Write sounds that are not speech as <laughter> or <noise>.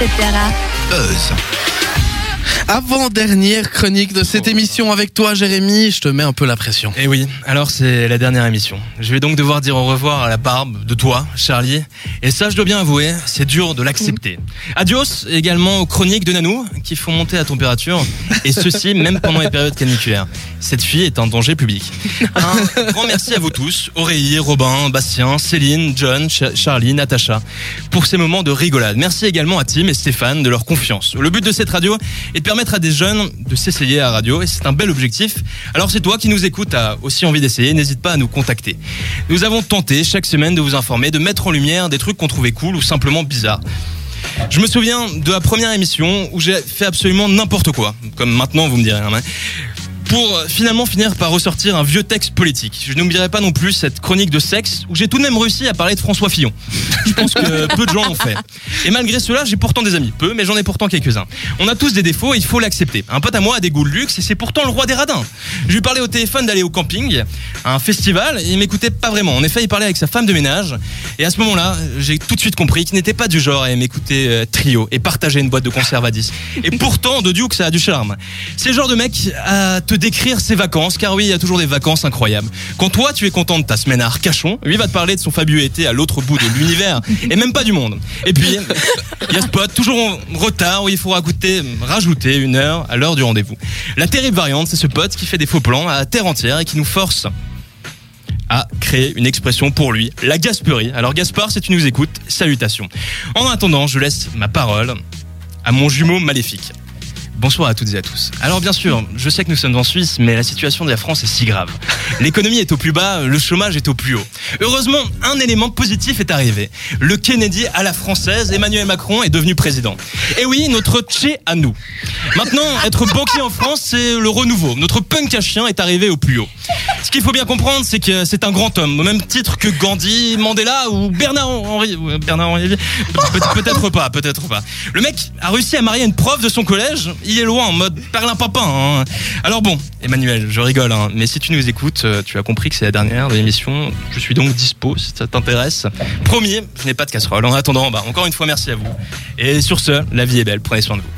etc. Buzz. Avant-dernière chronique de cette émission avec toi, Jérémy. Je te mets un peu la pression. Eh oui, alors c'est la dernière émission. Je vais donc devoir dire au revoir à la barbe de toi, Charlie. Et ça, je dois bien avouer, c'est dur de l'accepter. Adios également aux chroniques de Nanou, qui font monter la température. Et ceci, <laughs> même pendant les périodes caniculaires. Cette fille est un danger public. <laughs> Un grand merci à vous tous, Aurélie, Robin, Bastien, Céline, John, Ch- Charlie, Natacha, pour ces moments de rigolade. Merci également à Tim et Stéphane de leur confiance. Le but de cette radio est de permettre à des jeunes de s'essayer à la radio et c'est un bel objectif. Alors c'est toi qui nous écoutes, as aussi envie d'essayer, n'hésite pas à nous contacter. Nous avons tenté chaque semaine de vous informer, de mettre en lumière des trucs qu'on trouvait cool ou simplement bizarres. Je me souviens de la première émission où j'ai fait absolument n'importe quoi, comme maintenant vous me direz. hein, pour euh, finalement finir par ressortir un vieux texte politique. Je n'oublierai pas non plus cette chronique de sexe où j'ai tout de même réussi à parler de François Fillon. Je pense que <laughs> peu de gens l'ont fait. Et malgré cela, j'ai pourtant des amis. Peu, mais j'en ai pourtant quelques-uns. On a tous des défauts et il faut l'accepter. Un pote à moi a des goûts de luxe et c'est pourtant le roi des radins. Je lui parlais au téléphone d'aller au camping, à un festival, et il m'écoutait pas vraiment. En effet, il parlait avec sa femme de ménage. Et à ce moment-là, j'ai tout de suite compris qu'il n'était pas du genre à m'écouter euh, trio et partager une boîte de conserve à 10. Et pourtant, de Duke, ça a du charme. C'est le genre de mec à te décrire ses vacances, car oui, il y a toujours des vacances incroyables. Quand toi, tu es content de ta semaine à Arcachon, lui va te parler de son fabuleux été à l'autre bout de l'univers, <laughs> et même pas du monde. Et puis, il y a ce pote, toujours en retard, où il faut rajouter, rajouter une heure à l'heure du rendez-vous. La terrible variante, c'est ce pote qui fait des faux plans à terre entière et qui nous force à créer une expression pour lui, la gasperie. Alors Gaspard, si tu nous écoutes, salutations. En attendant, je laisse ma parole à mon jumeau maléfique. Bonsoir à toutes et à tous. Alors bien sûr, je sais que nous sommes en Suisse, mais la situation de la France est si grave. L'économie est au plus bas, le chômage est au plus haut. Heureusement, un élément positif est arrivé. Le Kennedy à la française, Emmanuel Macron est devenu président. Et oui, notre Tché à nous. Maintenant, être banquier en France, c'est le renouveau. Notre punk à chien est arrivé au plus haut. Ce qu'il faut bien comprendre, c'est que c'est un grand homme, au même titre que Gandhi, Mandela ou Bernard Henri. ou Bernard Henri. Peut- Peut-être pas, peut-être pas. Le mec a réussi à marier une prof de son collège. Il est loin en mode perlimpinpin. Hein. Alors bon, Emmanuel, je rigole, hein, mais si tu nous écoutes, euh, tu as compris que c'est la dernière de l'émission. Je suis donc dispo si ça t'intéresse. Promis, je n'ai pas de casserole. En attendant, bah, encore une fois, merci à vous. Et sur ce, la vie est belle. Prenez soin de vous.